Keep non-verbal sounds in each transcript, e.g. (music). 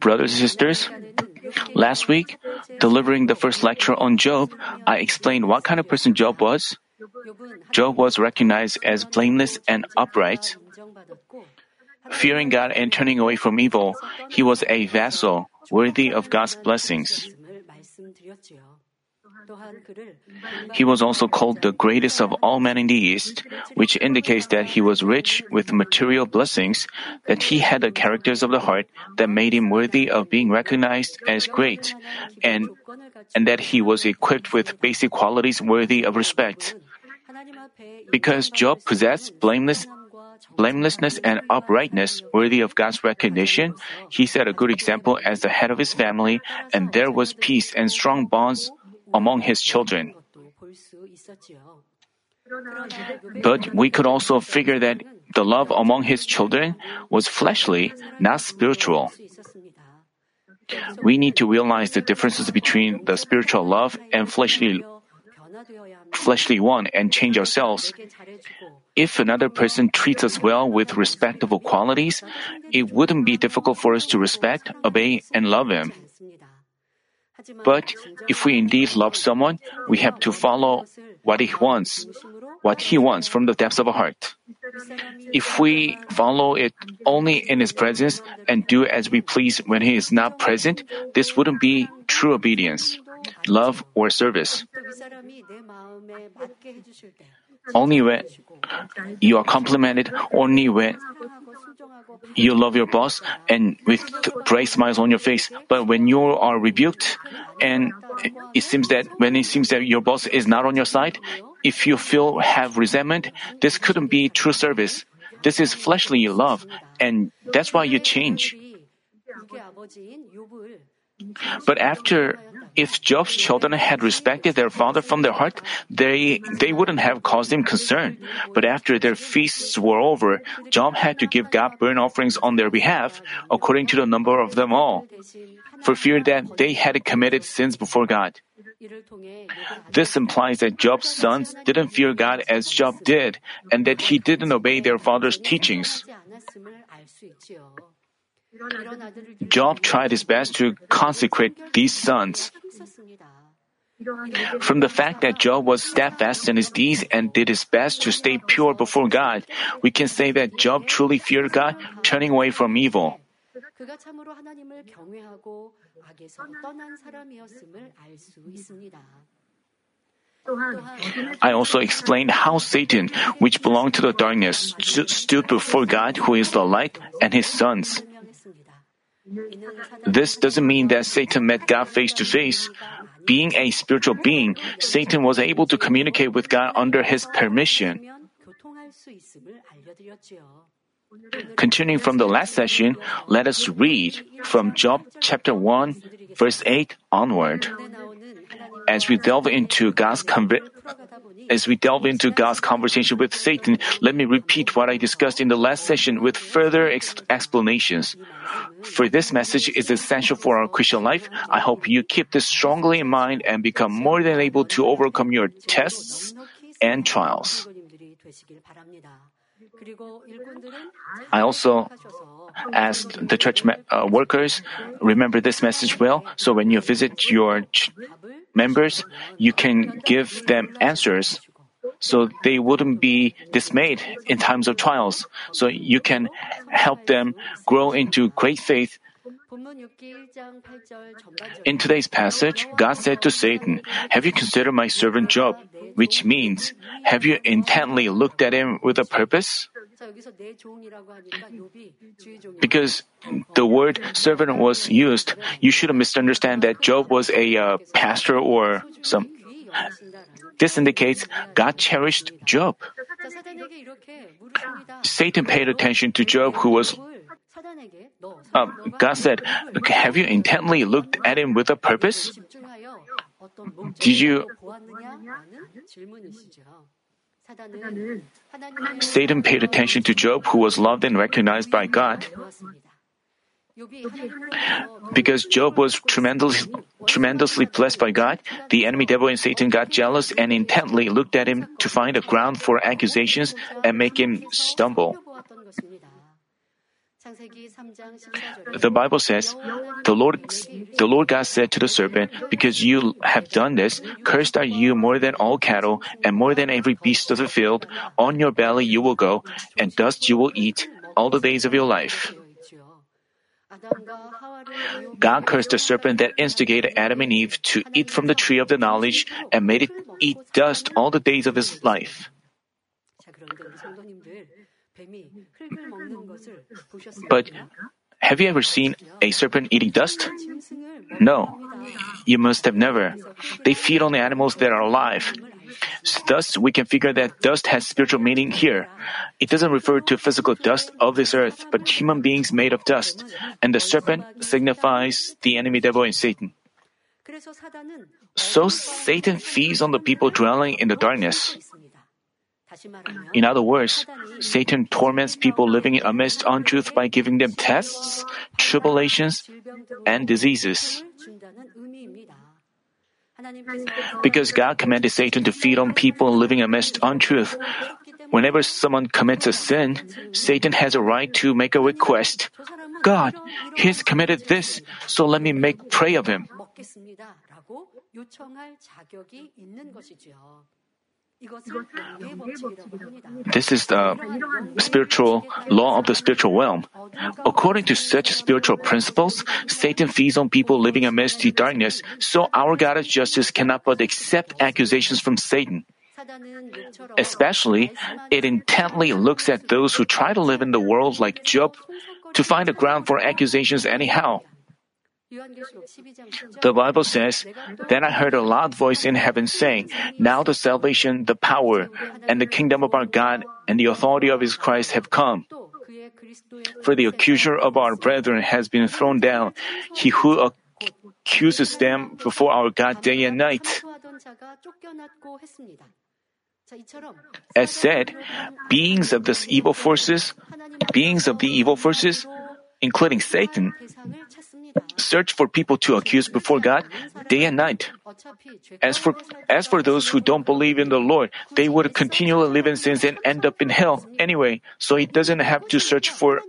Brothers and sisters, last week, delivering the first lecture on Job, I explained what kind of person Job was. Job was recognized as blameless and upright. Fearing God and turning away from evil, he was a vassal worthy of God's blessings. He was also called the greatest of all men in the East, which indicates that he was rich with material blessings, that he had the characters of the heart that made him worthy of being recognized as great, and, and that he was equipped with basic qualities worthy of respect. Because Job possessed blameless blamelessness and uprightness worthy of God's recognition, he set a good example as the head of his family, and there was peace and strong bonds among his children. But we could also figure that the love among his children was fleshly, not spiritual. We need to realize the differences between the spiritual love and fleshly fleshly one and change ourselves. If another person treats us well with respectable qualities, it wouldn't be difficult for us to respect, obey, and love him. But if we indeed love someone, we have to follow what he wants, what he wants from the depths of our heart. If we follow it only in his presence and do as we please when he is not present, this wouldn't be true obedience, love, or service. Only when you are complimented, only when you love your boss and with bright smiles on your face. But when you are rebuked and it seems that when it seems that your boss is not on your side, if you feel have resentment, this couldn't be true service. This is fleshly love, and that's why you change. But after if Job's children had respected their father from their heart, they, they wouldn't have caused him concern. But after their feasts were over, Job had to give God burnt offerings on their behalf, according to the number of them all, for fear that they had committed sins before God. This implies that Job's sons didn't fear God as Job did, and that he didn't obey their father's teachings. Job tried his best to consecrate these sons. From the fact that Job was steadfast in his deeds and did his best to stay pure before God, we can say that Job truly feared God, turning away from evil. I also explained how Satan, which belonged to the darkness, stood before God, who is the light, and his sons. This doesn't mean that Satan met God face to face. Being a spiritual being, Satan was able to communicate with God under his permission. Continuing from the last session, let us read from Job chapter 1, verse 8 onward. As we delve into God's as we delve into God's conversation with Satan, let me repeat what I discussed in the last session with further ex- explanations. For this message is essential for our Christian life. I hope you keep this strongly in mind and become more than able to overcome your tests and trials. I also asked the church uh, workers, remember this message well, so when you visit your ch- members, you can give them answers so they wouldn't be dismayed in times of trials. So you can help them grow into great faith. In today's passage, God said to Satan, Have you considered my servant Job? Which means, Have you intently looked at him with a purpose? Because the word servant was used, you shouldn't misunderstand that Job was a uh, pastor or some. This indicates God cherished Job. Satan paid attention to Job, who was. Uh, God said, Have you intently looked at him with a purpose? Did you. Satan paid attention to Job, who was loved and recognized by God. Because Job was tremendously, tremendously blessed by God, the enemy devil and Satan got jealous and intently looked at him to find a ground for accusations and make him stumble. The Bible says, the Lord, the Lord God said to the serpent, because you have done this, cursed are you more than all cattle and more than every beast of the field. On your belly you will go, and dust you will eat all the days of your life. God cursed the serpent that instigated Adam and Eve to eat from the tree of the knowledge and made it eat dust all the days of his life. But have you ever seen a serpent eating dust? No. You must have never. They feed on the animals that are alive. Thus, we can figure that dust has spiritual meaning here. It doesn't refer to physical dust of this earth, but human beings made of dust. And the serpent signifies the enemy devil and Satan. So Satan feeds on the people dwelling in the darkness. In other words, Satan torments people living amidst untruth by giving them tests, tribulations, and diseases. Because God commanded Satan to feed on people living amidst untruth, whenever someone commits a sin, Satan has a right to make a request. God, he has committed this, so let me make prey of him. This is the spiritual law of the spiritual realm. According to such spiritual principles, Satan feeds on people living amidst the darkness, so our God of justice cannot but accept accusations from Satan. Especially, it intently looks at those who try to live in the world like Job to find a ground for accusations anyhow. The Bible says, Then I heard a loud voice in heaven saying, Now the salvation, the power, and the kingdom of our God and the authority of his Christ have come. For the accuser of our brethren has been thrown down, he who accuses them before our God day and night. As said, beings of these evil forces, beings of the evil forces, including Satan, search for people to accuse before God day and night. As for, as for those who don't believe in the Lord, they would continually live in sins and end up in hell anyway, so he doesn't have to search for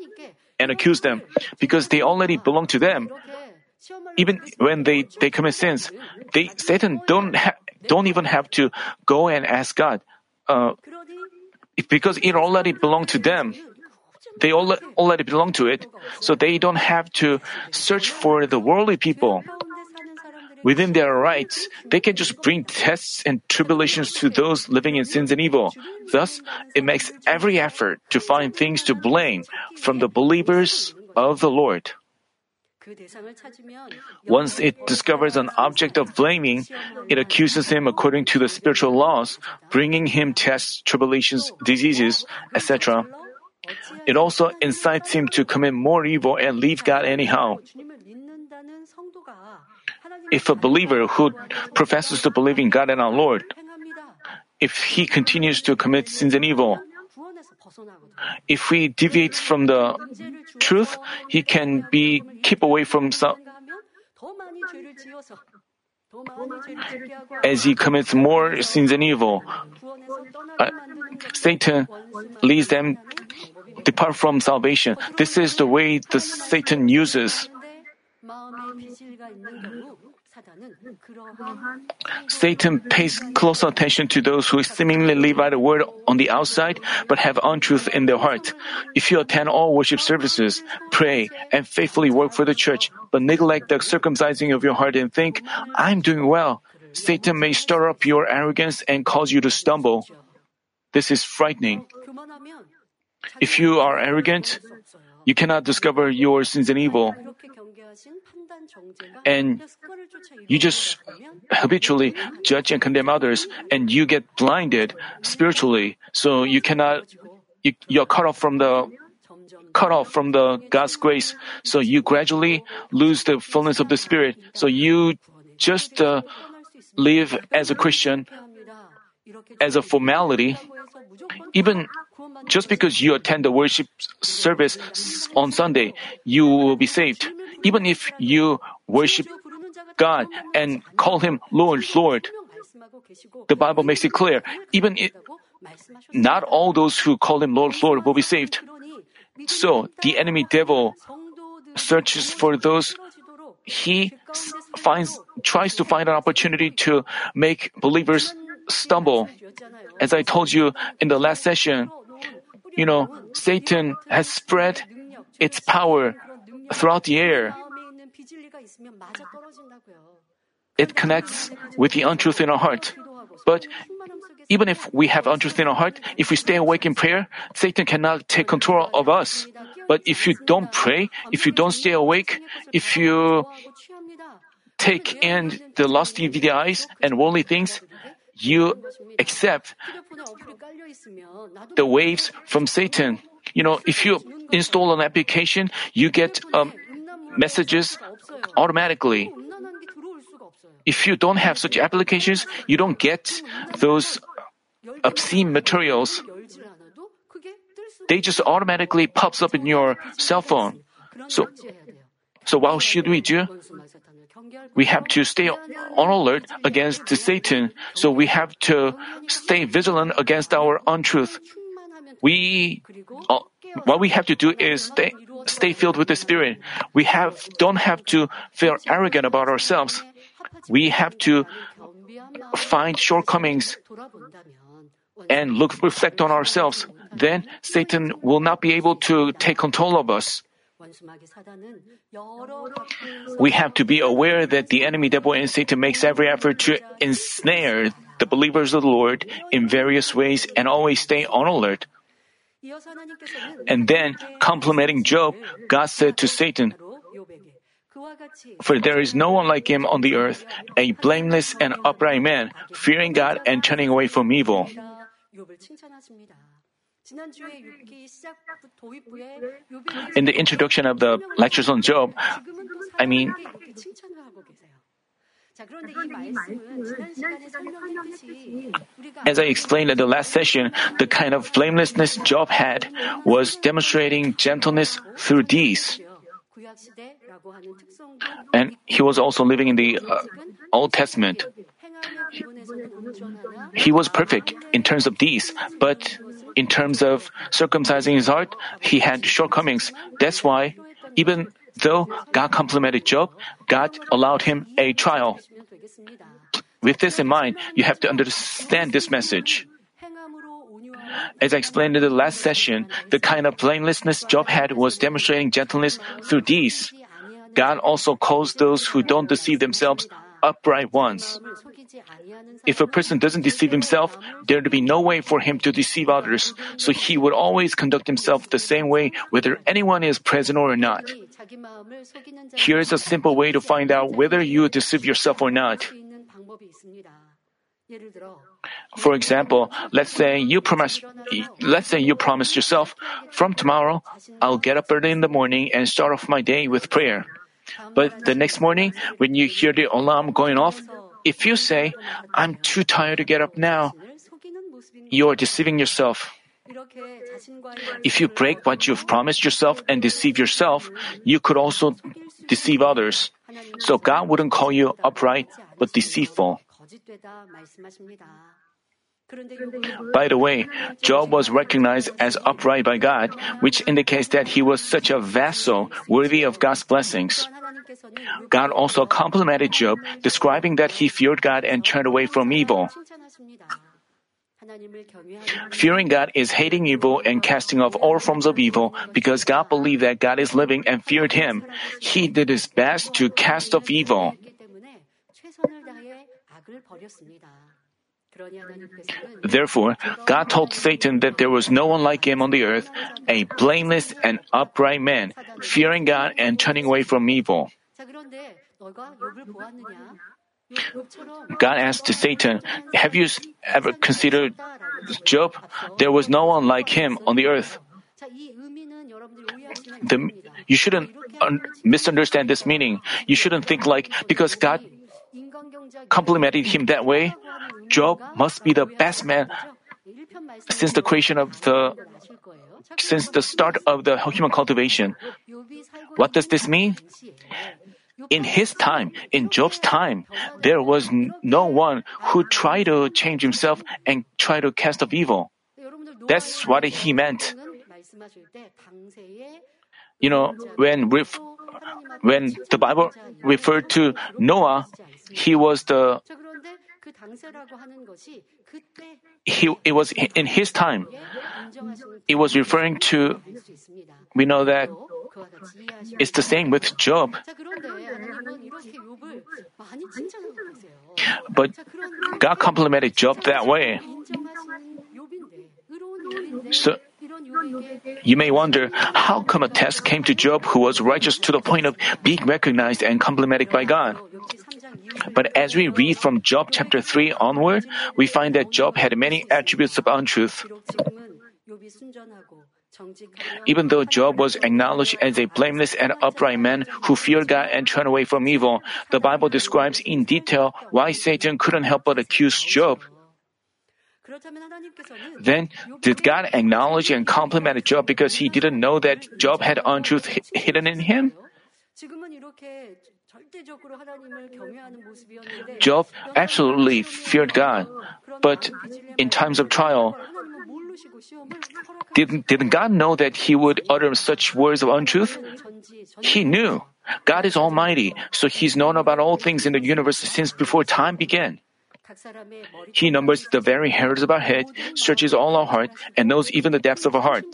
and accuse them because they already belong to them. Even when they, they commit sins, they, Satan don't ha- don't even have to go and ask God, uh, because it already belonged to them they already belong to it, so they don't have to search for the worldly people. Within their rights, they can just bring tests and tribulations to those living in sins and evil. Thus, it makes every effort to find things to blame from the believers of the Lord. Once it discovers an object of blaming, it accuses him according to the spiritual laws, bringing him tests, tribulations, diseases, etc. It also incites him to commit more evil and leave God anyhow. If a believer who professes to believe in God and our Lord, if he continues to commit sins and evil, if he deviates from the truth, he can be keep away from some, as he commits more sins and evil. Uh, Satan leads them depart from salvation. This is the way the Satan uses. Satan pays close attention to those who seemingly live by the word on the outside but have untruth in their heart. If you attend all worship services, pray, and faithfully work for the church, but neglect the circumcising of your heart and think, I'm doing well, Satan may stir up your arrogance and cause you to stumble. This is frightening. If you are arrogant, you cannot discover your sins and evil. And you just habitually judge and condemn others, and you get blinded spiritually. So you cannot, you, you're cut off from the cut off from the God's grace. So you gradually lose the fullness of the Spirit. So you just uh, live as a Christian as a formality. Even just because you attend the worship service on Sunday, you will be saved. Even if you worship God and call Him Lord, Lord, the Bible makes it clear. Even it, not all those who call Him Lord, Lord will be saved. So the enemy devil searches for those he finds tries to find an opportunity to make believers stumble. As I told you in the last session, you know, Satan has spread its power throughout the air. It connects with the untruth in our heart. But even if we have untruth in our heart, if we stay awake in prayer, Satan cannot take control of us. But if you don't pray, if you don't stay awake, if you take in the lusty eyes and worldly things, you accept the waves from Satan. You know, if you install an application, you get um, messages automatically. If you don't have such applications, you don't get those obscene materials. They just automatically pops up in your cell phone. So, so what should we do? We have to stay on alert against Satan. So we have to stay vigilant against our untruth. We, uh, what we have to do is stay, stay filled with the Spirit. We have, don't have to feel arrogant about ourselves. We have to find shortcomings and look, reflect on ourselves. Then Satan will not be able to take control of us. We have to be aware that the enemy devil and Satan makes every effort to ensnare the believers of the Lord in various ways and always stay on alert. And then, complimenting Job, God said to Satan, For there is no one like him on the earth, a blameless and upright man, fearing God and turning away from evil. In the introduction of the lectures on Job, I mean, as I explained at the last session, the kind of blamelessness Job had was demonstrating gentleness through deeds. And he was also living in the uh, Old Testament. He, he was perfect in terms of deeds, but in terms of circumcising his heart, he had shortcomings. That's why, even though God complimented Job, God allowed him a trial. With this in mind, you have to understand this message. As I explained in the last session, the kind of blamelessness Job had was demonstrating gentleness through deeds. God also calls those who don't deceive themselves upright ones. If a person doesn't deceive himself, there would be no way for him to deceive others, so he would always conduct himself the same way whether anyone is present or not. Here is a simple way to find out whether you deceive yourself or not. For example, let's say you promise, let's say you promise yourself, from tomorrow, I'll get up early in the morning and start off my day with prayer. But the next morning, when you hear the alarm going off, if you say, I'm too tired to get up now, you are deceiving yourself. If you break what you've promised yourself and deceive yourself, you could also deceive others. So God wouldn't call you upright, but deceitful. By the way, Job was recognized as upright by God, which indicates that he was such a vessel worthy of God's blessings. God also complimented Job, describing that he feared God and turned away from evil. Fearing God is hating evil and casting off all forms of evil because God believed that God is living and feared him. He did his best to cast off evil. Therefore, God told Satan that there was no one like him on the earth, a blameless and upright man, fearing God and turning away from evil. God asked Satan, Have you ever considered Job? There was no one like him on the earth. The, you shouldn't un- misunderstand this meaning. You shouldn't think like, because God (laughs) complimented him that way, Job must be the best man since the creation of the since the start of the human cultivation. What does this mean? In his time, in Job's time, there was no one who tried to change himself and try to cast off evil. That's what he meant. You know, when ref- when the Bible referred to Noah, he was the he it was in his time. It was referring to we know that it's the same with Job. But God complimented Job that way. So you may wonder how come a test came to Job who was righteous to the point of being recognized and complimented by God. But as we read from Job chapter 3 onward, we find that Job had many attributes of untruth. Even though Job was acknowledged as a blameless and upright man who feared God and turned away from evil, the Bible describes in detail why Satan couldn't help but accuse Job. Then, did God acknowledge and compliment Job because he didn't know that Job had untruth hidden in him? Job absolutely feared God, but in times of trial, didn't, didn't God know that he would utter such words of untruth? He knew. God is almighty, so he's known about all things in the universe since before time began. He numbers the very hairs of our head, searches all our heart, and knows even the depths of our heart.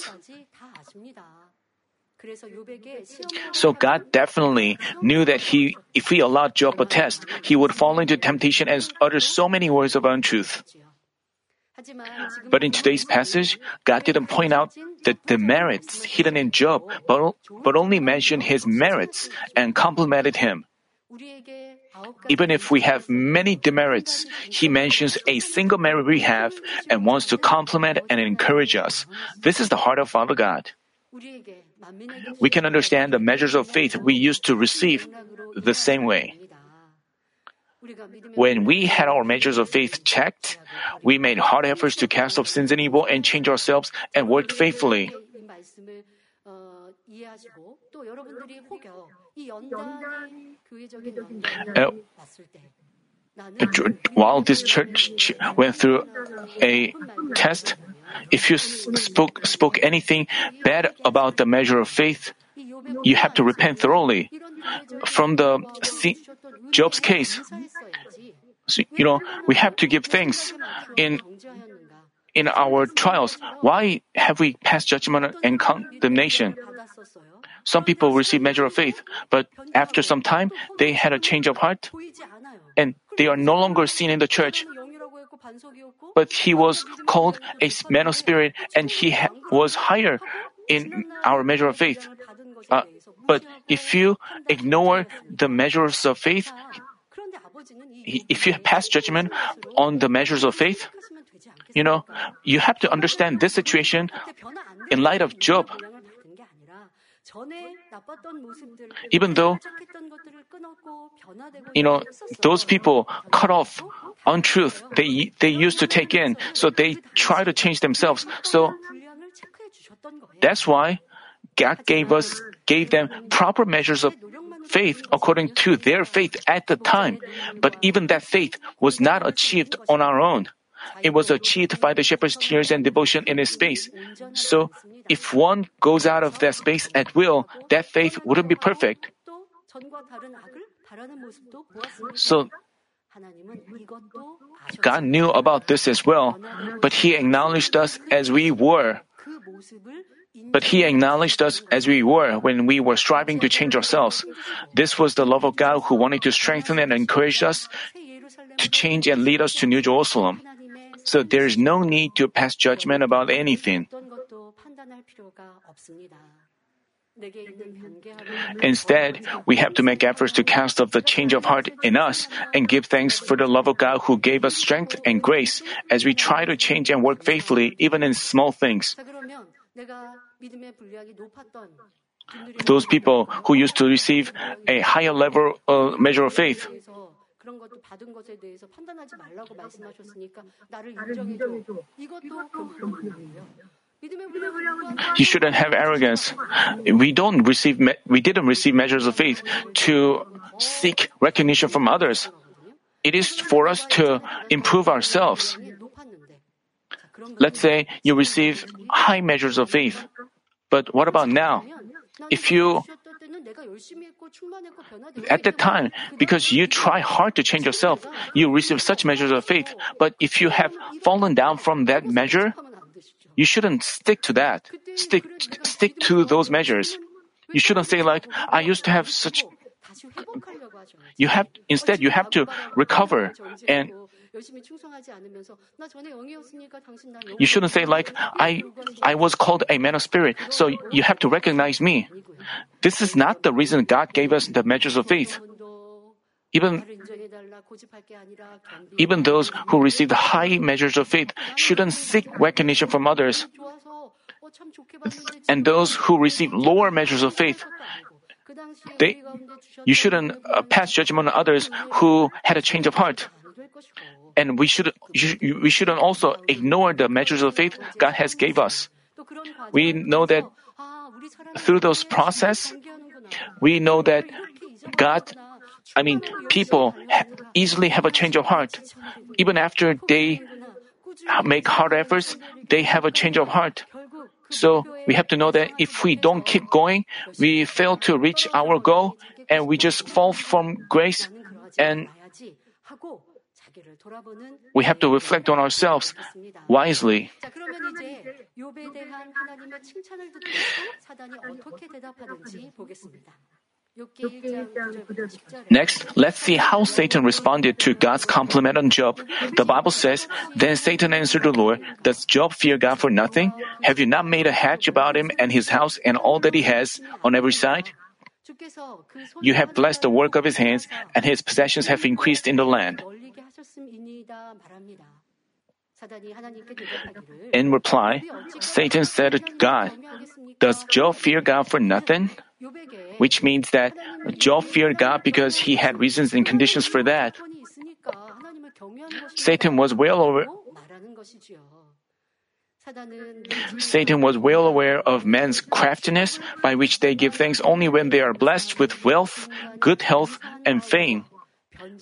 So God definitely knew that he, if he allowed Job a test, he would fall into temptation and utter so many words of untruth. But in today's passage, God didn't point out the demerits hidden in Job, but, but only mentioned his merits and complimented him. Even if we have many demerits, he mentions a single merit we have and wants to compliment and encourage us. This is the heart of Father God. We can understand the measures of faith we used to receive the same way. When we had our measures of faith checked, we made hard efforts to cast off sins and evil and change ourselves and worked faithfully. Uh, while this church went through a test, if you spoke spoke anything bad about the measure of faith, you have to repent thoroughly. From the Job's case, so, you know, we have to give thanks in in our trials. Why have we passed judgment and condemnation? Some people receive measure of faith, but after some time, they had a change of heart, and they are no longer seen in the church. But he was called a man of spirit, and he ha- was higher in our measure of faith. Uh, but if you ignore the measures of faith, if you pass judgment on the measures of faith, you know, you have to understand this situation in light of Job. Even though, you know, those people cut off untruth they, they used to take in, so they try to change themselves. So that's why God gave us, gave them proper measures of faith according to their faith at the time. But even that faith was not achieved on our own. It was achieved by the shepherd's tears and devotion in his space. So, if one goes out of that space at will, that faith wouldn't be perfect. So, God knew about this as well, but He acknowledged us as we were. But He acknowledged us as we were when we were striving to change ourselves. This was the love of God who wanted to strengthen and encourage us to change and lead us to New Jerusalem. So there is no need to pass judgment about anything. Instead, we have to make efforts to cast off the change of heart in us and give thanks for the love of God who gave us strength and grace as we try to change and work faithfully even in small things. Those people who used to receive a higher level uh, measure of faith, 그런 것도 받은 것에 대해서 판단하지 말라고 말씀하셨으니까 나를 인정해줘. 이것도 You shouldn't have arrogance. We don't receive, we didn't receive measures of faith to seek recognition from others. It is for us to improve ourselves. Let's say you receive high measures of faith. But what about now? If you at that time, because you try hard to change yourself, you receive such measures of faith. But if you have fallen down from that measure, you shouldn't stick to that. Stick, stick to those measures. You shouldn't say like, I used to have such, you have, instead you have to recover and you shouldn't say like, I, I was called a man of spirit, so you have to recognize me. This is not the reason God gave us the measures of faith. Even, even those who receive high measures of faith shouldn't seek recognition from others. And those who receive lower measures of faith, they, you shouldn't uh, pass judgment on others who had a change of heart. and we should we shouldn't also ignore the measures of faith God has gave us. We know that through those process, we know that God, I mean, people easily have a change of heart. Even after they make hard efforts, they have a change of heart. So we have to know that if we don't keep going, we fail to reach our goal and we just fall from grace and we have to reflect on ourselves wisely. Next, let's see how Satan responded to God's compliment on Job. The Bible says, Then Satan answered the Lord, Does Job fear God for nothing? Have you not made a hedge about him and his house and all that he has on every side? You have blessed the work of his hands, and his possessions have increased in the land. In reply, Satan said to God, Does Job fear God for nothing? Which means that Job feared God because he had reasons and conditions for that. Satan was well aware. Satan was well aware of man's craftiness by which they give thanks only when they are blessed with wealth, good health, and fame.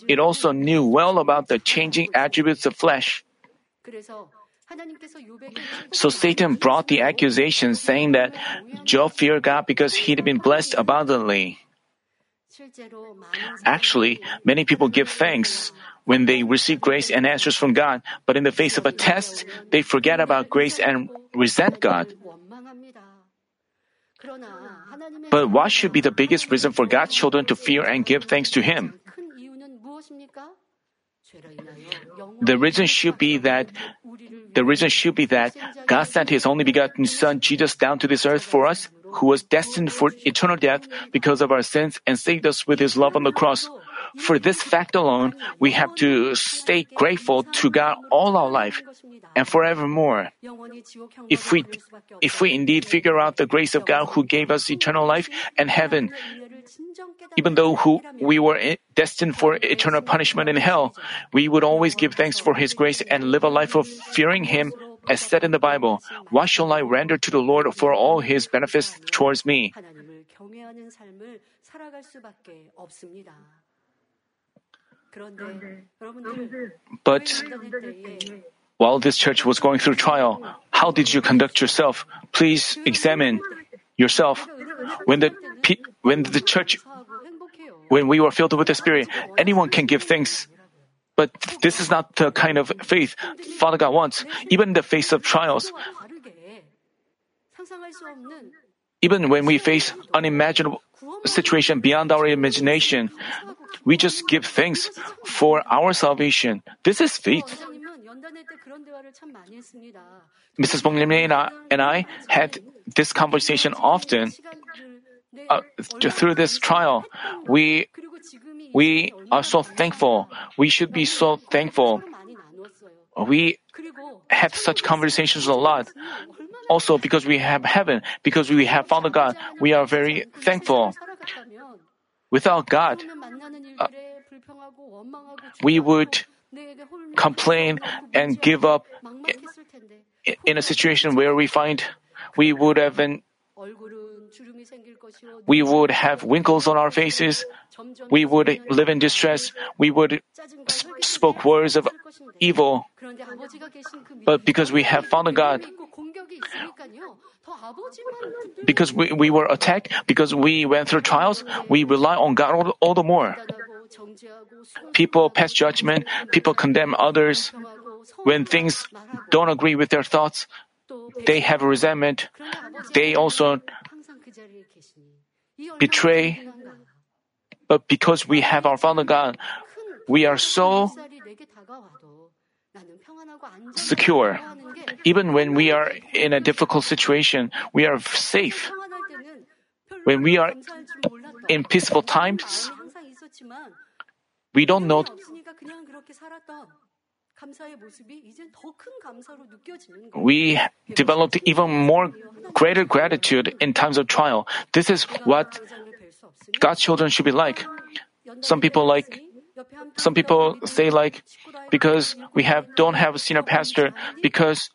It also knew well about the changing attributes of flesh. So Satan brought the accusation saying that Job feared God because he'd been blessed abundantly. Actually, many people give thanks when they receive grace and answers from God, but in the face of a test, they forget about grace and resent God. But what should be the biggest reason for God's children to fear and give thanks to Him? The reason should be that the reason should be that God sent His only begotten Son Jesus down to this earth for us, who was destined for eternal death because of our sins and saved us with His love on the cross. For this fact alone, we have to stay grateful to God all our life and forevermore. If we, if we indeed figure out the grace of God who gave us eternal life and heaven, even though who we were destined for eternal punishment in hell, we would always give thanks for His grace and live a life of fearing Him, as said in the Bible. What shall I render to the Lord for all His benefits towards me? But while this church was going through trial, how did you conduct yourself? Please examine yourself. When the when the church when we were filled with the Spirit, anyone can give thanks. But this is not the kind of faith Father God wants, even in the face of trials. Even when we face unimaginable situation beyond our imagination, we just give thanks for our salvation. This is faith. Mrs. Bong and I had this conversation often. Uh, through this trial, we we are so thankful. We should be so thankful. We had such conversations a lot. Also, because we have heaven, because we have Father God, we are very thankful. Without God, uh, we would complain and give up in a situation where we find we would have been we would have wrinkles on our faces. We would live in distress. We would spoke words of evil. But because we have found God, because we, we were attacked, because we went through trials, we rely on God all, all the more. People pass judgment, people condemn others. When things don't agree with their thoughts, they have resentment. They also betray. But because we have our Father God, we are so secure. Even when we are in a difficult situation, we are safe. When we are in peaceful times, we don't know. We developed even more greater gratitude in times of trial. This is what God's children should be like. Some people like some people say like because we have don't have a senior pastor because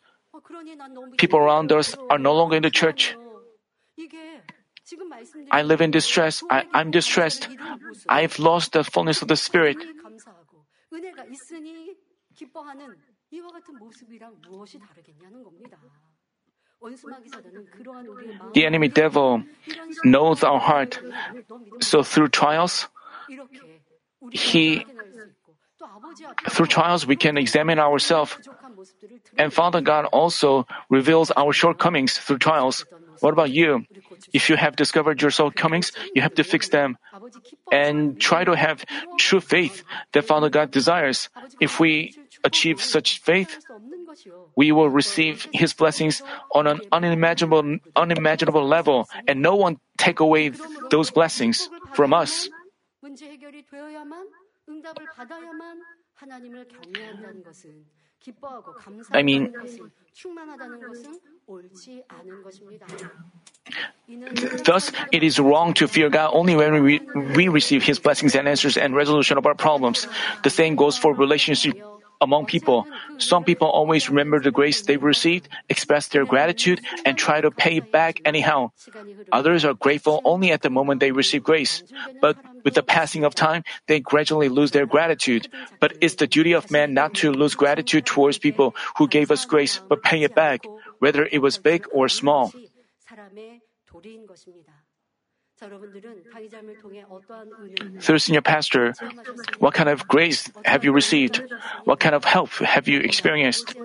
people around us are no longer in the church. I live in distress. I, I'm distressed. I've lost the fullness of the Spirit. The enemy devil knows our heart. So through trials, he through trials we can examine ourselves. And Father God also reveals our shortcomings through trials. What about you? If you have discovered your shortcomings, you have to fix them and try to have true faith that Father God desires. If we achieve such faith, we will receive His blessings on an unimaginable, unimaginable level, and no one take away those blessings from us. I mean, Thus, it is wrong to fear God only when we, we receive His blessings and answers and resolution of our problems. The same goes for relationship among people. Some people always remember the grace they've received, express their gratitude, and try to pay it back anyhow. Others are grateful only at the moment they receive grace. But with the passing of time, they gradually lose their gratitude. But it's the duty of man not to lose gratitude towards people who gave us grace, but pay it back, whether it was big or small. Through senior pastor, what kind of grace have you received? What kind of help have you experienced?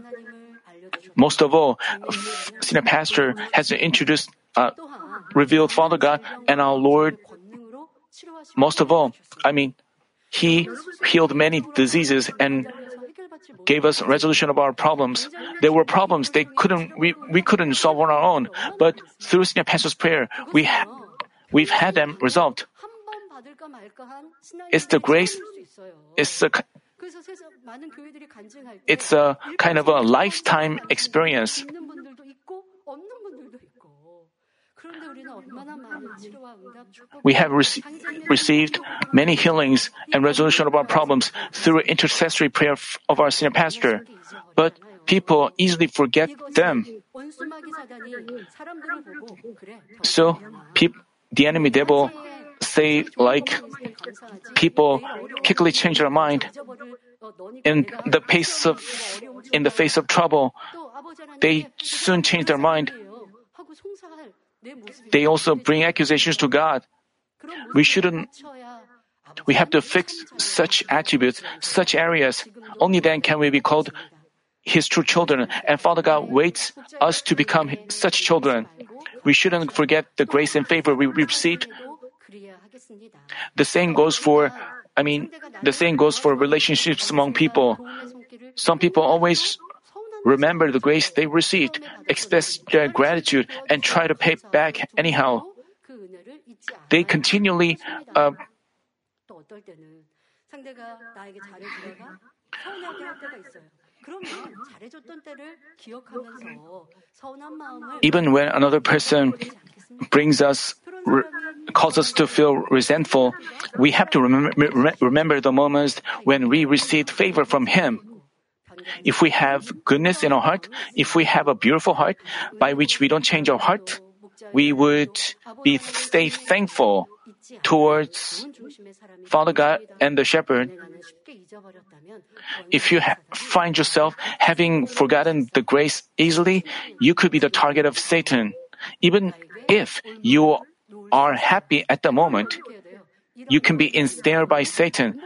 Most of all, senior pastor has introduced, uh, revealed Father God and our Lord. Most of all, I mean, He healed many diseases and gave us resolution of our problems. There were problems they couldn't we, we couldn't solve on our own, but through senior pastor's prayer, we ha- we've had them resolved. It's the grace. It's a, it's a kind of a lifetime experience. We have rec- received many healings and resolution of our problems through intercessory prayer of our senior pastor, but people easily forget them. So, people the enemy devil say like people quickly change their mind in the face of in the face of trouble. They soon change their mind. They also bring accusations to god. We shouldn't we have to fix such attributes such areas. Only then can we be called his true children. And father god waits us to become such children we shouldn't forget the grace and favor we received. The same goes for, I mean, the same goes for relationships among people. Some people always remember the grace they received, express their gratitude, and try to pay back anyhow. They continually uh, even when another person brings us, re- calls us to feel resentful, we have to remember, remember the moments when we received favor from Him. If we have goodness in our heart, if we have a beautiful heart by which we don't change our heart, we would be stay thankful towards Father God and the shepherd. If you ha- find yourself having forgotten the grace easily, you could be the target of Satan. Even if you are happy at the moment, you can be ensnared by Satan.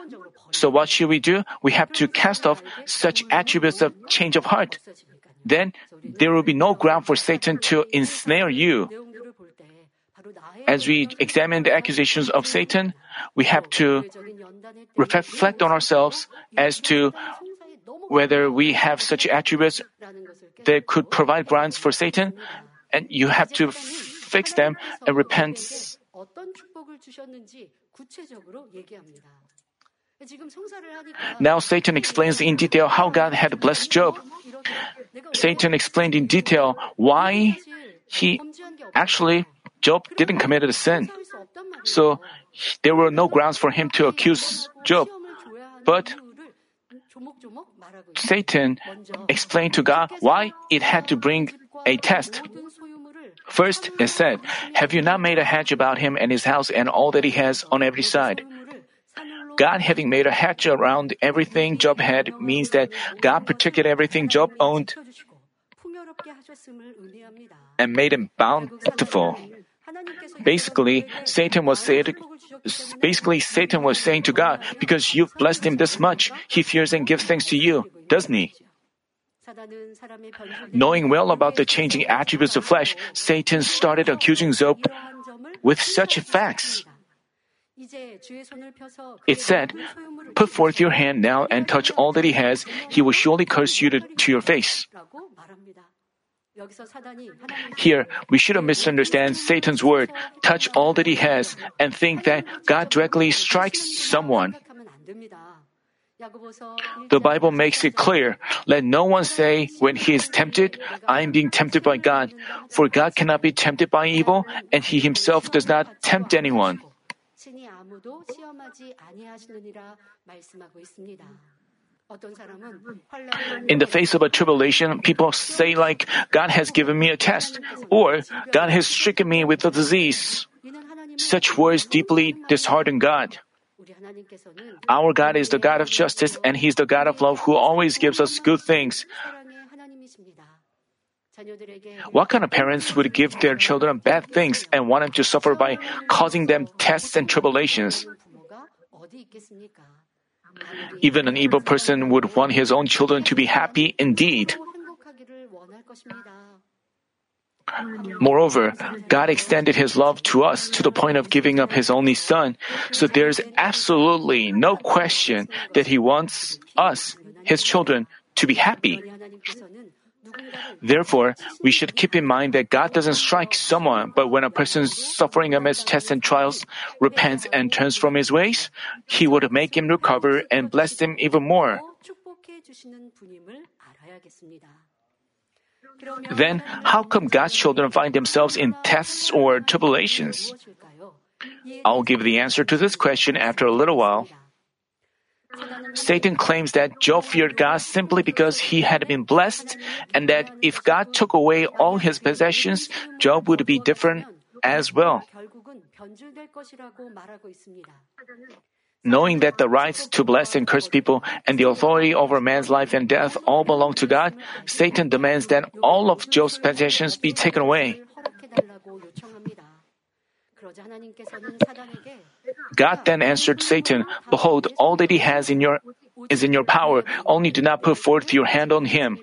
So what should we do? We have to cast off such attributes of change of heart. Then there will be no ground for Satan to ensnare you. As we examine the accusations of Satan, we have to reflect on ourselves as to whether we have such attributes that could provide grounds for Satan, and you have to fix them and repent. Now Satan explains in detail how God had blessed Job. Satan explained in detail why he actually Job didn't commit a sin. So there were no grounds for him to accuse Job. But Satan explained to God why it had to bring a test. First, it said, Have you not made a hedge about him and his house and all that he has on every side? God having made a hedge around everything Job had means that God protected everything Job owned and made him bountiful. Basically, Satan was saying, basically Satan was saying to God, because you've blessed him this much, he fears and gives thanks to you, doesn't he? Knowing well about the changing attributes of flesh, Satan started accusing Job with such facts. It said, Put forth your hand now and touch all that he has, he will surely curse you to, to your face. Here, we shouldn't misunderstand Satan's word, touch all that he has, and think that God directly strikes someone. The Bible makes it clear let no one say when he is tempted, I am being tempted by God, for God cannot be tempted by evil, and he himself does not tempt anyone. In the face of a tribulation, people say like, God has given me a test, or God has stricken me with a disease. Such words deeply dishearten God. Our God is the God of justice and He's the God of love who always gives us good things. What kind of parents would give their children bad things and want them to suffer by causing them tests and tribulations? Even an evil person would want his own children to be happy indeed. Moreover, God extended His love to us to the point of giving up His only Son, so there's absolutely no question that He wants us, His children, to be happy. Therefore, we should keep in mind that God doesn't strike someone, but when a person suffering amidst tests and trials repents and turns from his ways, He would make him recover and bless him even more. Then, how come God's children find themselves in tests or tribulations? I'll give the answer to this question after a little while. Satan claims that Job feared God simply because he had been blessed, and that if God took away all his possessions, Job would be different as well. Knowing that the rights to bless and curse people and the authority over man's life and death all belong to God, Satan demands that all of Job's possessions be taken away. God then answered Satan, Behold, all that he has in your is in your power, only do not put forth your hand on him.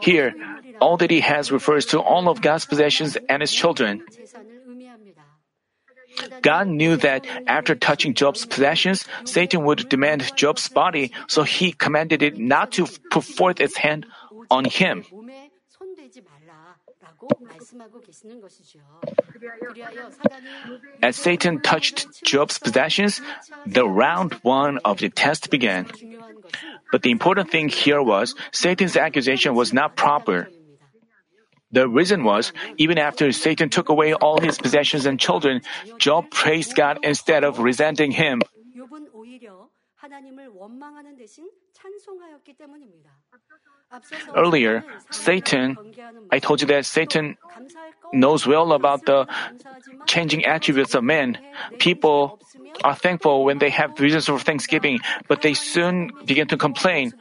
Here, all that he has refers to all of God's possessions and his children. God knew that after touching Job's possessions, Satan would demand Job's body, so he commanded it not to put forth its hand on him. As Satan touched Job's possessions, the round one of the test began. But the important thing here was Satan's accusation was not proper. The reason was, even after Satan took away all his possessions and children, Job praised God instead of resenting him. Earlier, Satan, I told you that Satan knows well about the changing attributes of men. People are thankful when they have reasons for thanksgiving, but they soon begin to complain.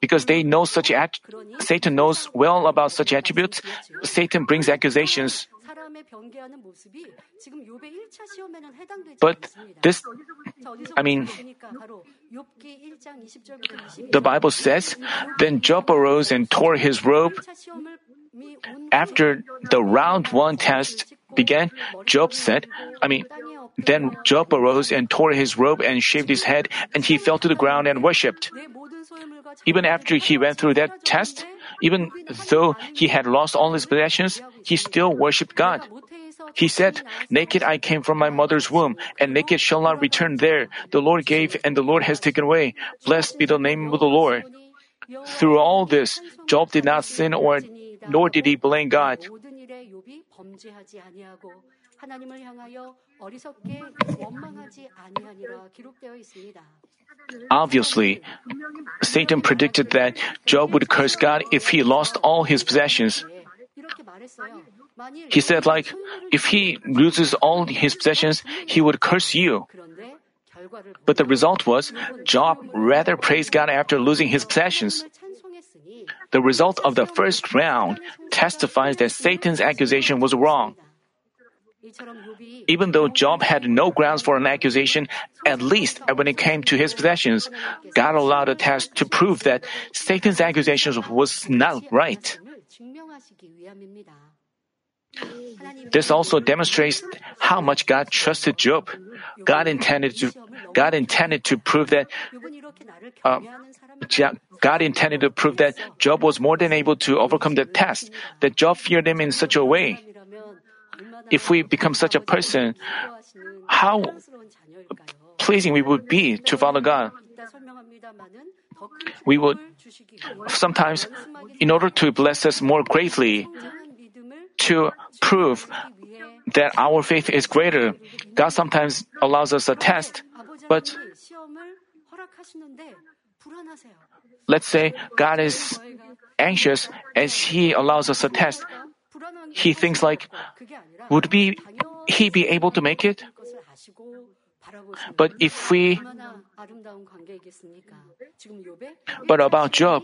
because they know such at- Satan knows well about such attributes, Satan brings accusations. But this, I mean, the Bible says, then Job arose and tore his robe. After the round one test began, Job said, I mean, then Job arose and tore his robe and shaved his head, and he fell to the ground and worshipped. Even after he went through that test, even though he had lost all his possessions, he still worshipped God. He said, Naked I came from my mother's womb, and naked shall not return there. The Lord gave, and the Lord has taken away. Blessed be the name of the Lord. Through all this, Job did not sin or nor did he blame God. Obviously, Satan predicted that Job would curse God if he lost all his possessions. He said, like, if he loses all his possessions, he would curse you. But the result was, Job rather praised God after losing his possessions. The result of the first round testifies that Satan's accusation was wrong. Even though Job had no grounds for an accusation, at least when it came to his possessions, God allowed a test to prove that Satan's accusation was not right. This also demonstrates how much God trusted Job. God intended to God intended to prove that uh, God intended to prove that Job was more than able to overcome the test. That Job feared him in such a way. If we become such a person, how pleasing we would be to Father God. We would sometimes, in order to bless us more greatly, to prove that our faith is greater, God sometimes allows us a test, but let's say God is anxious as He allows us a test. He thinks like, would be, He be able to make it? But if we, but about Job,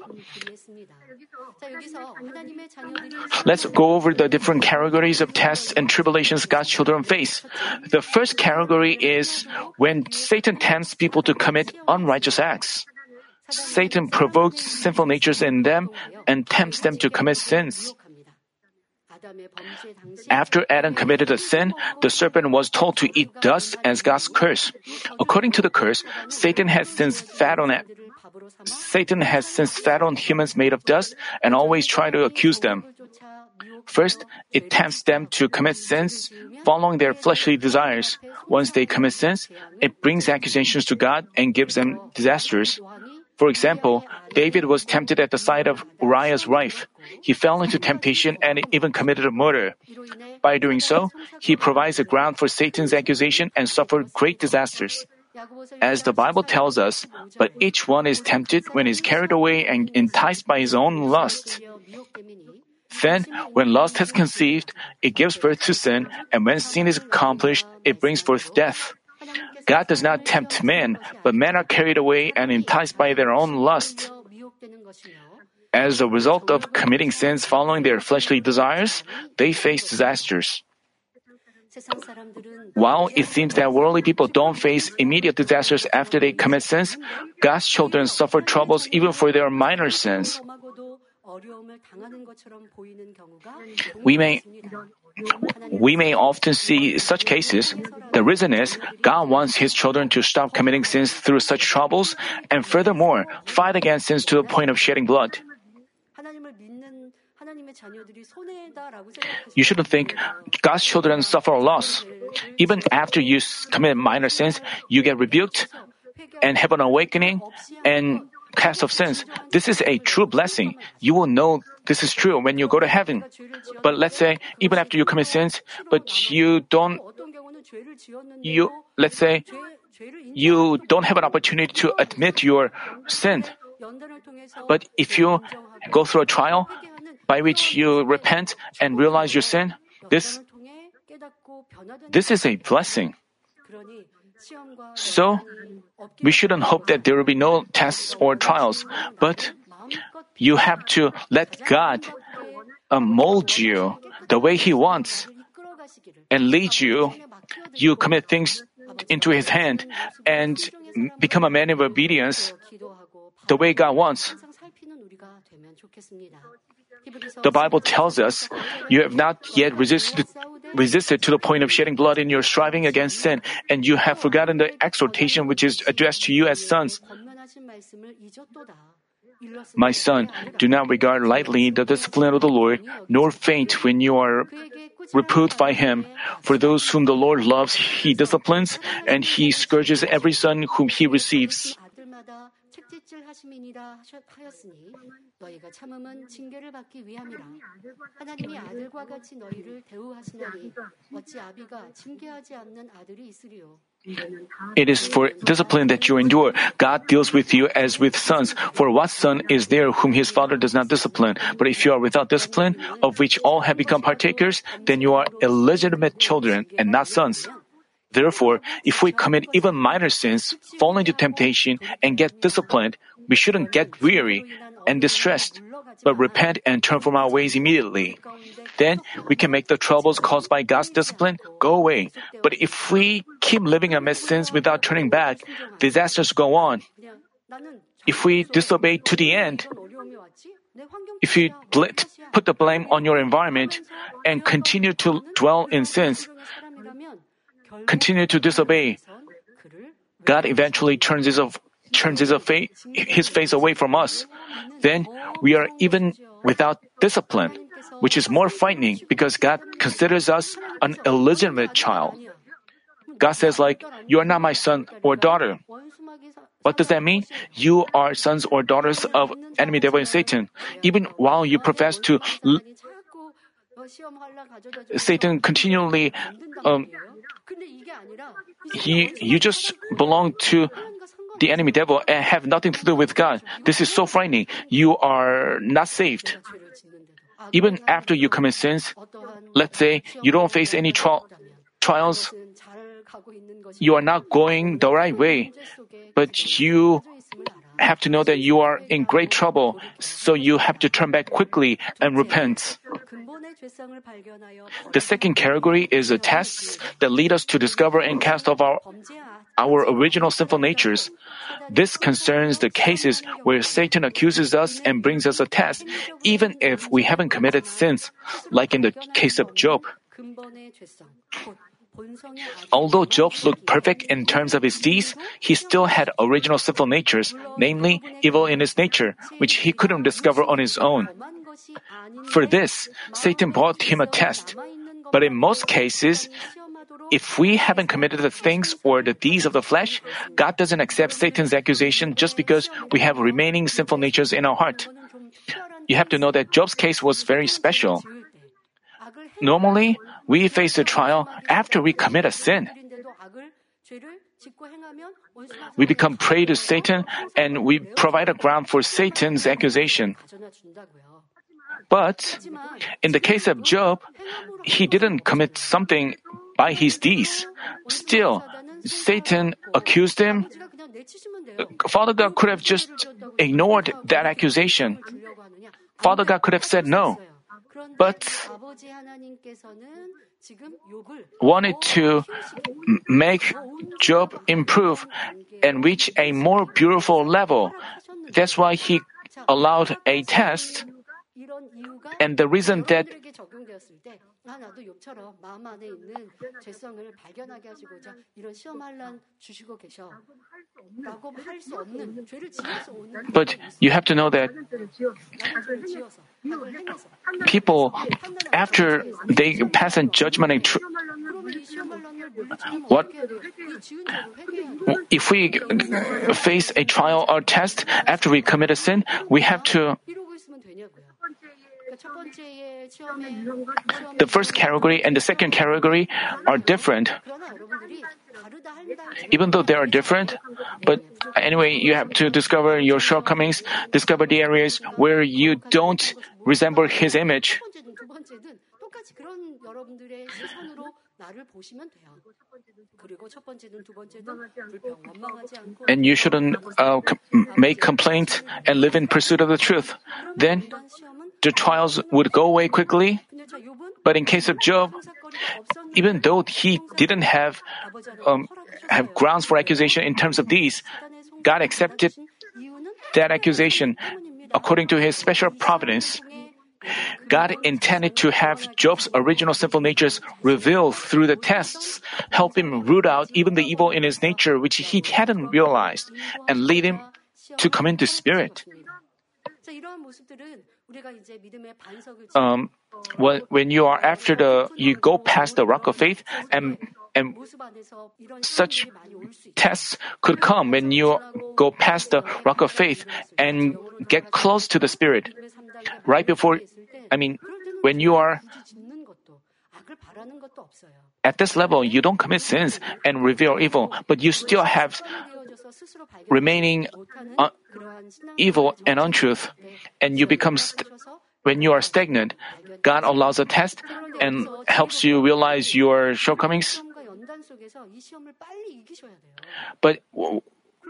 let's go over the different categories of tests and tribulations God's children face. The first category is when Satan tempts people to commit unrighteous acts. Satan provokes sinful natures in them and tempts them to commit sins. After Adam committed a sin, the serpent was told to eat dust as God's curse. According to the curse, Satan has since fed on it. Satan has since fed on humans made of dust and always tried to accuse them. First, it tempts them to commit sins following their fleshly desires. Once they commit sins, it brings accusations to God and gives them disasters. For example, David was tempted at the sight of Uriah's wife. He fell into temptation and even committed a murder. By doing so, he provides a ground for Satan's accusation and suffered great disasters. As the Bible tells us, but each one is tempted when he is carried away and enticed by his own lust. Then, when lust has conceived, it gives birth to sin, and when sin is accomplished, it brings forth death. God does not tempt men, but men are carried away and enticed by their own lust. As a result of committing sins following their fleshly desires, they face disasters. While it seems that worldly people don't face immediate disasters after they commit sins, God's children suffer troubles even for their minor sins. We may we may often see such cases. The reason is God wants His children to stop committing sins through such troubles and furthermore fight against sins to the point of shedding blood. You shouldn't think God's children suffer loss. Even after you commit minor sins, you get rebuked and have an awakening and cast of sins. This is a true blessing. You will know this is true when you go to heaven. But let's say, even after you commit sins, but you don't, you, let's say, you don't have an opportunity to admit your sin. But if you go through a trial by which you repent and realize your sin, this, this is a blessing. So, we shouldn't hope that there will be no tests or trials, but you have to let God uh, mold you the way He wants and lead you. You commit things into His hand and become a man of obedience the way God wants. The Bible tells us you have not yet resisted, resisted to the point of shedding blood in your striving against sin, and you have forgotten the exhortation which is addressed to you as sons. My son, do not regard lightly the discipline of the Lord, nor faint when you are reproved by him. For those whom the Lord loves, he disciplines, and he scourges every son whom he receives. It is for discipline that you endure. God deals with you as with sons. For what son is there whom his father does not discipline? But if you are without discipline, of which all have become partakers, then you are illegitimate children and not sons. Therefore, if we commit even minor sins, fall into temptation, and get disciplined, we shouldn't get weary and distressed but repent and turn from our ways immediately. Then we can make the troubles caused by God's discipline go away. But if we keep living amidst sins without turning back, disasters go on. If we disobey to the end, if you put the blame on your environment and continue to dwell in sins, continue to disobey, God eventually turns his, turns his, face, his face away from us. Then we are even without discipline, which is more frightening because God considers us an illegitimate child. God says like, you are not my son or daughter. What does that mean? You are sons or daughters of enemy devil and Satan. Even while you profess to l- Satan continually um, he, you just belong to the enemy devil and have nothing to do with God. This is so frightening. You are not saved. Even after you commit sins, let's say you don't face any tri- trials, you are not going the right way, but you have to know that you are in great trouble, so you have to turn back quickly and repent. The second category is the tests that lead us to discover and cast off our, our original sinful natures. This concerns the cases where Satan accuses us and brings us a test, even if we haven't committed sins, like in the case of Job. Although Job looked perfect in terms of his deeds, he still had original sinful natures, namely evil in his nature, which he couldn't discover on his own. For this, Satan brought him a test. But in most cases, if we haven't committed the things or the deeds of the flesh, God doesn't accept Satan's accusation just because we have remaining sinful natures in our heart. You have to know that Job's case was very special. Normally, we face a trial after we commit a sin. We become prey to Satan and we provide a ground for Satan's accusation. But in the case of Job, he didn't commit something by his deeds. Still, Satan accused him. Father God could have just ignored that accusation. Father God could have said no. But wanted to make Job improve and reach a more beautiful level. That's why he allowed a test. And the reason that 하나도 욕처럼 마음 안에 있는 죄성을 발견하게 하시고자 이런 시험할란 주시고 계셔. 라고 할 수 없는 죄를 지어서 오는 But you have to know that people, after they pass a judgment and tr- what if we face a trial or test after we commit a sin, we have to the first category and the second category are different. Even though they are different, but anyway, you have to discover your shortcomings, discover the areas where you don't resemble His image. And you shouldn't uh, com- make complaint and live in pursuit of the truth. Then the trials would go away quickly. But in case of Job, even though he didn't have um, have grounds for accusation in terms of these, God accepted that accusation according to His special providence. God intended to have Job's original sinful natures revealed through the tests, help him root out even the evil in his nature which he hadn't realized, and lead him to come into spirit um, when, when you are after the, you go past the rock of faith and and such tests could come when you go past the rock of faith and get close to the Spirit. Right before, I mean, when you are at this level, you don't commit sins and reveal evil, but you still have remaining un- evil and untruth, and you become st- when you are stagnant, God allows a test and helps you realize your shortcomings. But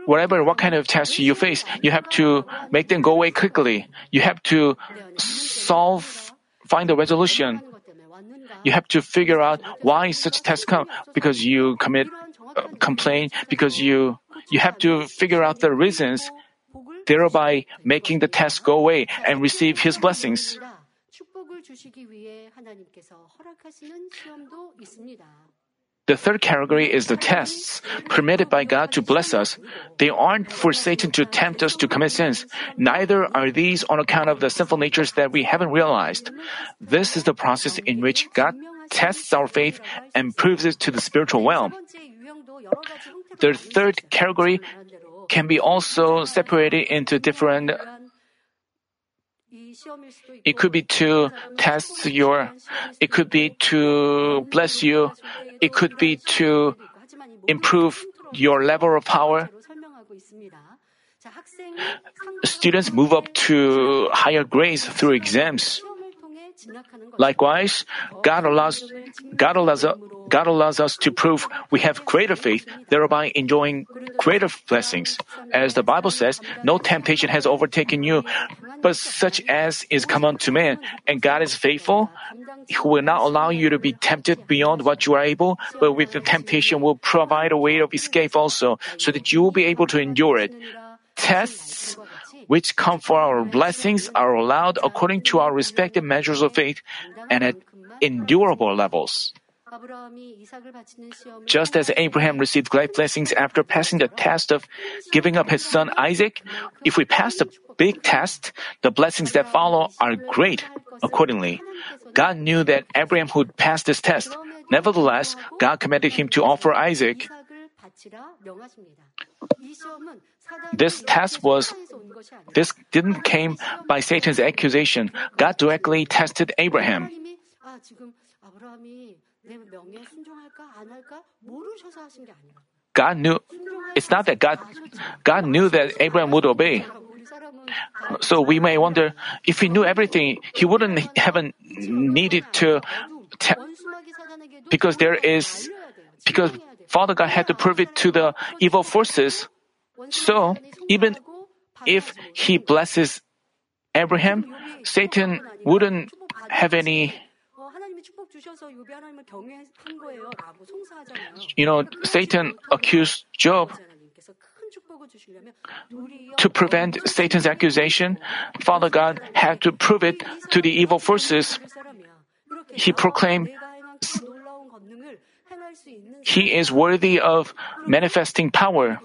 whatever what kind of test you face, you have to make them go away quickly. You have to solve, find a resolution. You have to figure out why such tests come because you commit uh, complain because you you have to figure out the reasons, thereby making the test go away and receive His blessings. The third category is the tests permitted by God to bless us. They aren't for Satan to tempt us to commit sins. Neither are these on account of the sinful natures that we haven't realized. This is the process in which God tests our faith and proves it to the spiritual realm the third category can be also separated into different it could be to test your it could be to bless you it could be to improve your level of power. Students move up to higher grades through exams. Likewise god allows god allows God allows us to prove we have greater faith, thereby enjoying greater blessings. As the Bible says, no temptation has overtaken you, but such as is common to man, and God is faithful, who will not allow you to be tempted beyond what you are able, but with the temptation will provide a way of escape also, so that you will be able to endure it. Tests which come for our blessings are allowed according to our respective measures of faith and at endurable levels. Just as Abraham received great blessings after passing the test of giving up his son Isaac, if we pass the big test, the blessings that follow are great. Accordingly, God knew that Abraham would pass this test. Nevertheless, God commanded him to offer Isaac. This test was this didn't came by Satan's accusation. God directly tested Abraham. God knew it's not that God God knew that Abraham would obey. So we may wonder if he knew everything, he wouldn't have needed to because there is because Father God had to prove it to the evil forces. So even if he blesses Abraham, Satan wouldn't have any you know, Satan accused Job. To prevent Satan's accusation, Father God had to prove it to the evil forces. He proclaimed, He is worthy of manifesting power.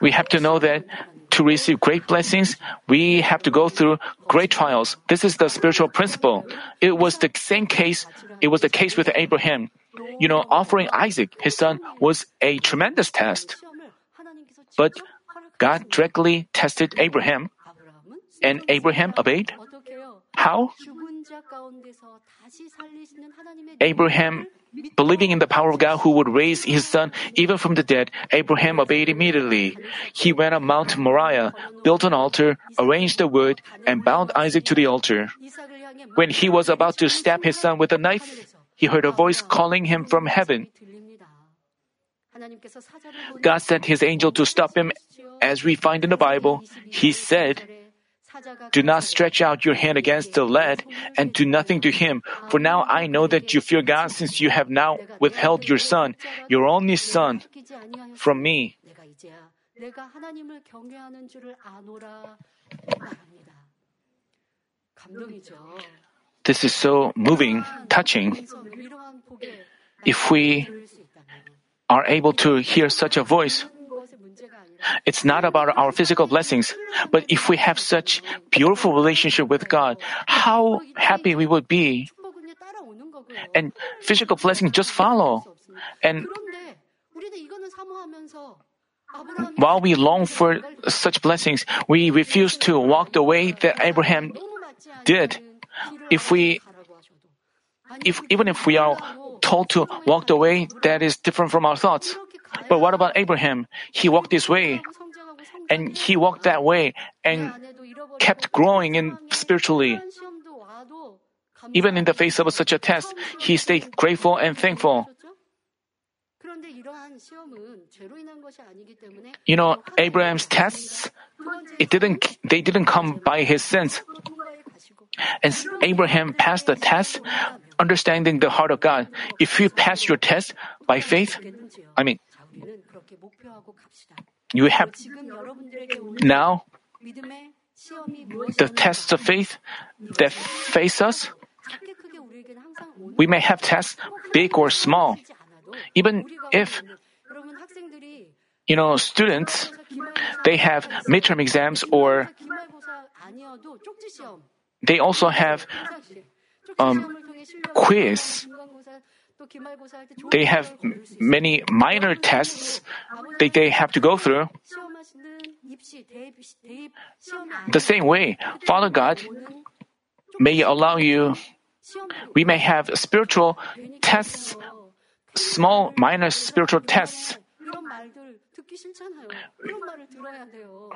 We have to know that to receive great blessings, we have to go through great trials. This is the spiritual principle. It was the same case, it was the case with Abraham. You know, offering Isaac, his son, was a tremendous test. But God directly tested Abraham, and Abraham obeyed. How? Abraham, believing in the power of God who would raise his son even from the dead, Abraham obeyed immediately. He went up Mount Moriah, built an altar, arranged the wood, and bound Isaac to the altar. When he was about to stab his son with a knife, he heard a voice calling him from heaven. God sent his angel to stop him, as we find in the Bible. He said, do not stretch out your hand against the lad and do nothing to him. For now I know that you fear God since you have now withheld your son, your only son, from me. This is so moving, touching. If we are able to hear such a voice, it's not about our physical blessings, but if we have such beautiful relationship with God, how happy we would be. And physical blessings just follow. And while we long for such blessings, we refuse to walk the way that Abraham did. If we, if, even if we are told to walk the way that is different from our thoughts, but what about Abraham? He walked this way, and he walked that way and kept growing in spiritually. Even in the face of such a test, he stayed grateful and thankful. You know, Abraham's tests, it didn't, they didn't come by his sins. And Abraham passed the test, understanding the heart of God. If you pass your test by faith, I mean, you have now the tests of faith that face us. We may have tests, big or small. Even if, you know, students, they have midterm exams or they also have um, quiz. They have many minor tests that they have to go through. The same way, Father God may allow you, we may have spiritual tests, small, minor spiritual tests.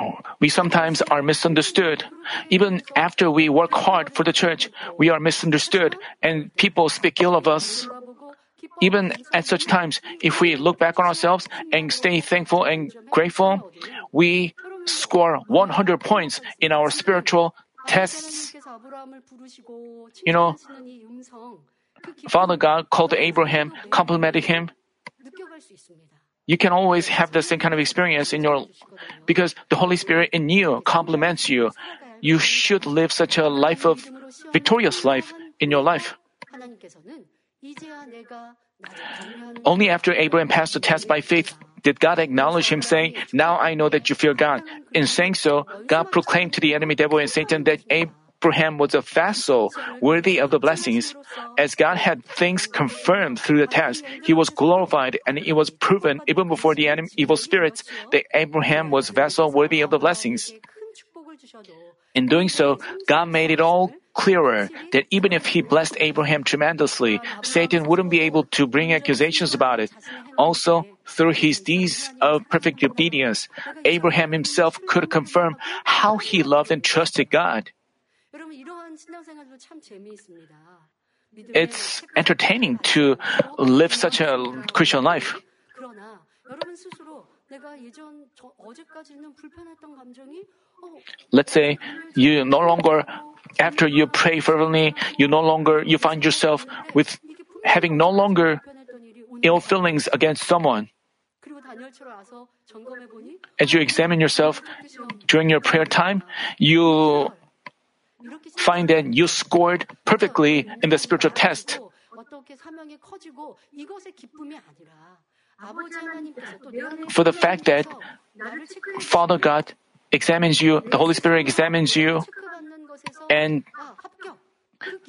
Oh, we sometimes are misunderstood. Even after we work hard for the church, we are misunderstood and people speak ill of us. Even at such times, if we look back on ourselves and stay thankful and grateful, we score 100 points in our spiritual tests. You know, Father God called Abraham, complimented him. You can always have the same kind of experience in your, because the Holy Spirit in you compliments you. You should live such a life of victorious life in your life. Only after Abraham passed the test by faith did God acknowledge him, saying, Now I know that you fear God. In saying so, God proclaimed to the enemy devil and Satan that Abraham was a vessel worthy of the blessings. As God had things confirmed through the test, he was glorified and it was proven even before the evil spirits that Abraham was vessel worthy of the blessings. In doing so, God made it all clearer that even if he blessed Abraham tremendously, Satan wouldn't be able to bring accusations about it. Also, through his deeds of perfect obedience, Abraham himself could confirm how he loved and trusted God. It's entertaining to live such a Christian life. Let's say you no longer, after you pray fervently, you no longer, you find yourself with having no longer ill feelings against someone. As you examine yourself during your prayer time, you find that you scored perfectly in the spiritual test. For the fact that Father God examines you, the Holy Spirit examines you, and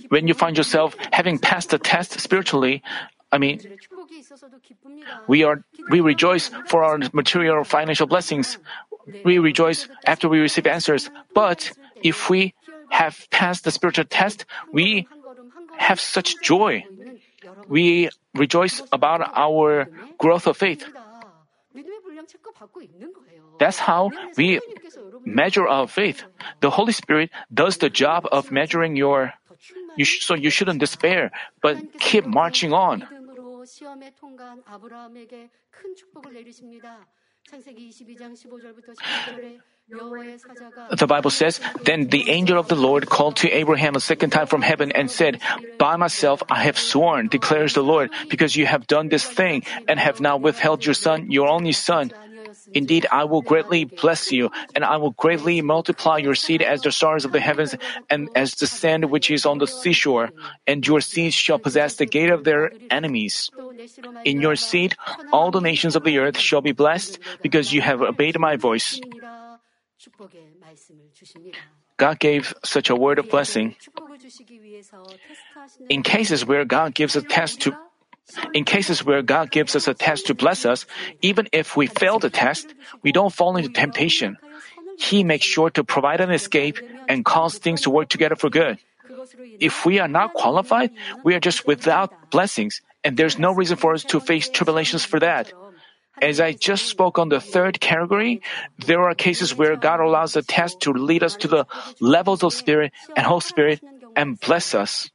when you find yourself having passed the test spiritually, I mean, we are we rejoice for our material financial blessings. We rejoice after we receive answers. But if we have passed the spiritual test, we have such joy. We rejoice about our growth of faith. That's how we measure our faith. The Holy Spirit does the job of measuring your You sh- so you shouldn't despair, but keep marching on. The Bible says, Then the angel of the Lord called to Abraham a second time from heaven and said, By myself I have sworn, declares the Lord, because you have done this thing and have now withheld your son, your only son. Indeed, I will greatly bless you, and I will greatly multiply your seed as the stars of the heavens and as the sand which is on the seashore, and your seed shall possess the gate of their enemies. In your seed, all the nations of the earth shall be blessed because you have obeyed my voice. God gave such a word of blessing. In cases where God gives a test to in cases where God gives us a test to bless us, even if we fail the test, we don't fall into temptation. He makes sure to provide an escape and cause things to work together for good. If we are not qualified, we are just without blessings, and there's no reason for us to face tribulations for that. As I just spoke on the third category, there are cases where God allows a test to lead us to the levels of Spirit and Holy Spirit and bless us.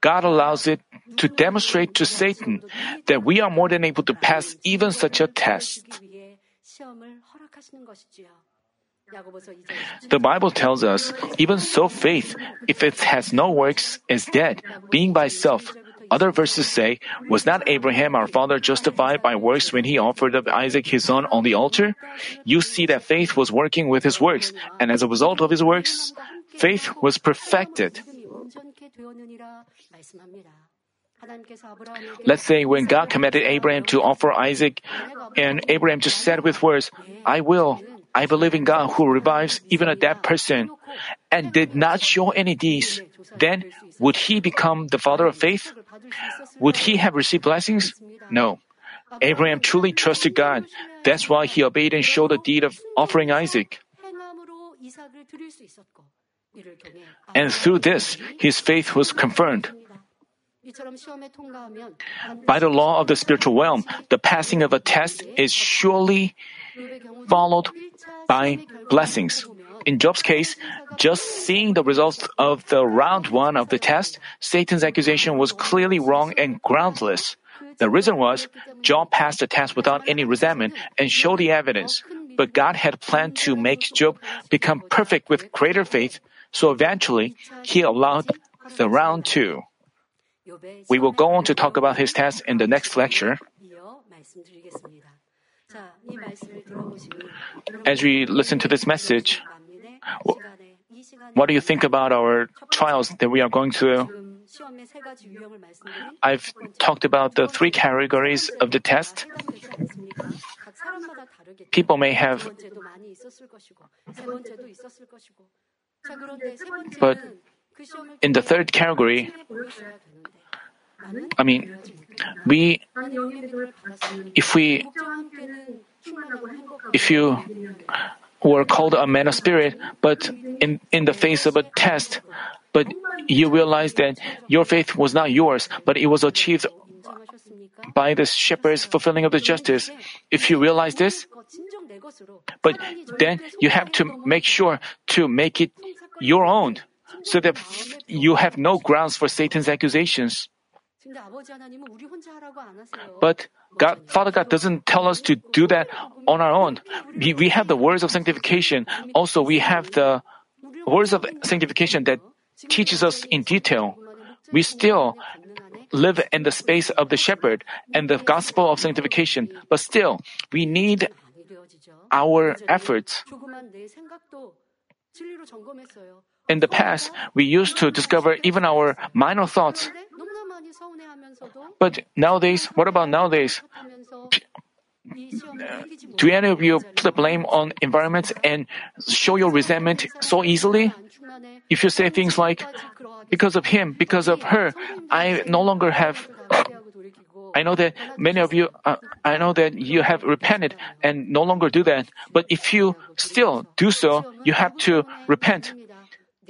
God allows it to demonstrate to Satan that we are more than able to pass even such a test. The Bible tells us, even so faith, if it has no works, is dead, being by itself. Other verses say, Was not Abraham our father justified by works when he offered up Isaac his son on the altar? You see that faith was working with his works, and as a result of his works, faith was perfected. Let's say when God commanded Abraham to offer Isaac, and Abraham just said with words, I will, I believe in God who revives even a dead person, and did not show any deeds, then would he become the father of faith? Would he have received blessings? No. Abraham truly trusted God. That's why he obeyed and showed the deed of offering Isaac. And through this, his faith was confirmed. By the law of the spiritual realm, the passing of a test is surely followed by blessings. In Job's case, just seeing the results of the round one of the test, Satan's accusation was clearly wrong and groundless. The reason was Job passed the test without any resentment and showed the evidence. But God had planned to make Job become perfect with greater faith so eventually, he allowed the round two. We will go on to talk about his test in the next lecture. As we listen to this message, what do you think about our trials that we are going through? I've talked about the three categories of the test. People may have but in the third category, I mean, we, if we, if you were called a man of spirit, but in, in the face of a test, but you realize that your faith was not yours, but it was achieved by the shepherd's fulfilling of the justice. If you realize this, but then you have to make sure to make it your own so that you have no grounds for Satan's accusations. But God, Father God doesn't tell us to do that on our own. We, we have the words of sanctification. Also, we have the words of sanctification that teaches us in detail. We still live in the space of the shepherd and the gospel of sanctification, but still, we need our efforts. In the past, we used to discover even our minor thoughts. But nowadays, what about nowadays? Do any of you put the blame on environments and show your resentment so easily? If you say things like, because of him, because of her, I no longer have I know that many of you, uh, I know that you have repented and no longer do that. But if you still do so, you have to repent.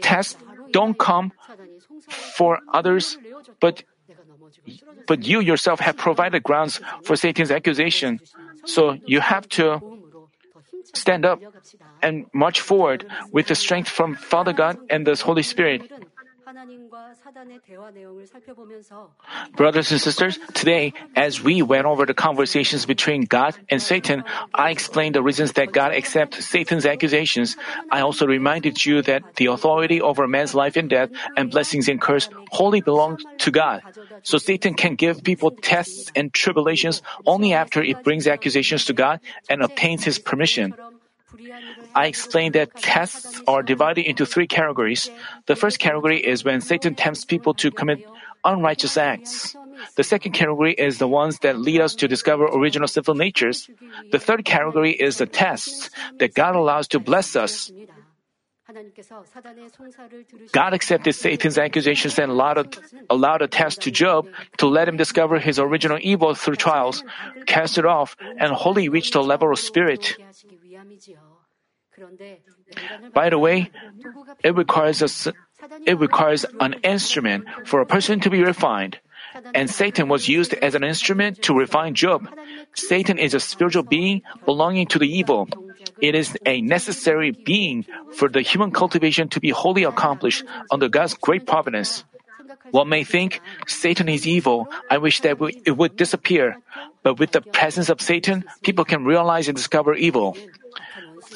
Tests don't come for others, but but you yourself have provided grounds for Satan's accusation. So you have to stand up and march forward with the strength from Father God and the Holy Spirit. Brothers and sisters, today, as we went over the conversations between God and Satan, I explained the reasons that God accepts Satan's accusations. I also reminded you that the authority over man's life and death and blessings and curse wholly belongs to God. So Satan can give people tests and tribulations only after it brings accusations to God and obtains his permission. I explained that tests are divided into three categories. The first category is when Satan tempts people to commit unrighteous acts. The second category is the ones that lead us to discover original sinful natures. The third category is the tests that God allows to bless us. God accepted Satan's accusations and allowed a, allowed a test to Job to let him discover his original evil through trials, cast it off, and wholly reach the level of spirit. By the way, it requires a, it requires an instrument for a person to be refined. And Satan was used as an instrument to refine Job. Satan is a spiritual being belonging to the evil. It is a necessary being for the human cultivation to be wholly accomplished under God's great providence. One may think Satan is evil. I wish that it would disappear. But with the presence of Satan, people can realize and discover evil.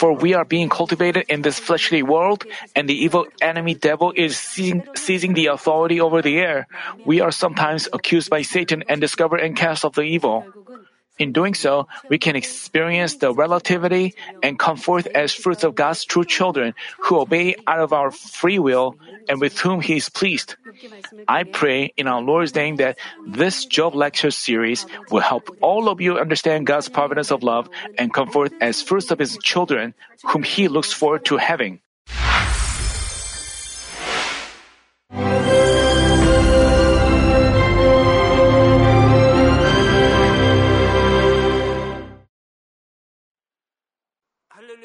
For we are being cultivated in this fleshly world, and the evil enemy devil is seizing, seizing the authority over the air. We are sometimes accused by Satan and discover and cast off the evil. In doing so, we can experience the relativity and come forth as fruits of God's true children who obey out of our free will and with whom He is pleased. I pray in our Lord's name that this Job lecture series will help all of you understand God's providence of love and come forth as fruits of His children whom He looks forward to having.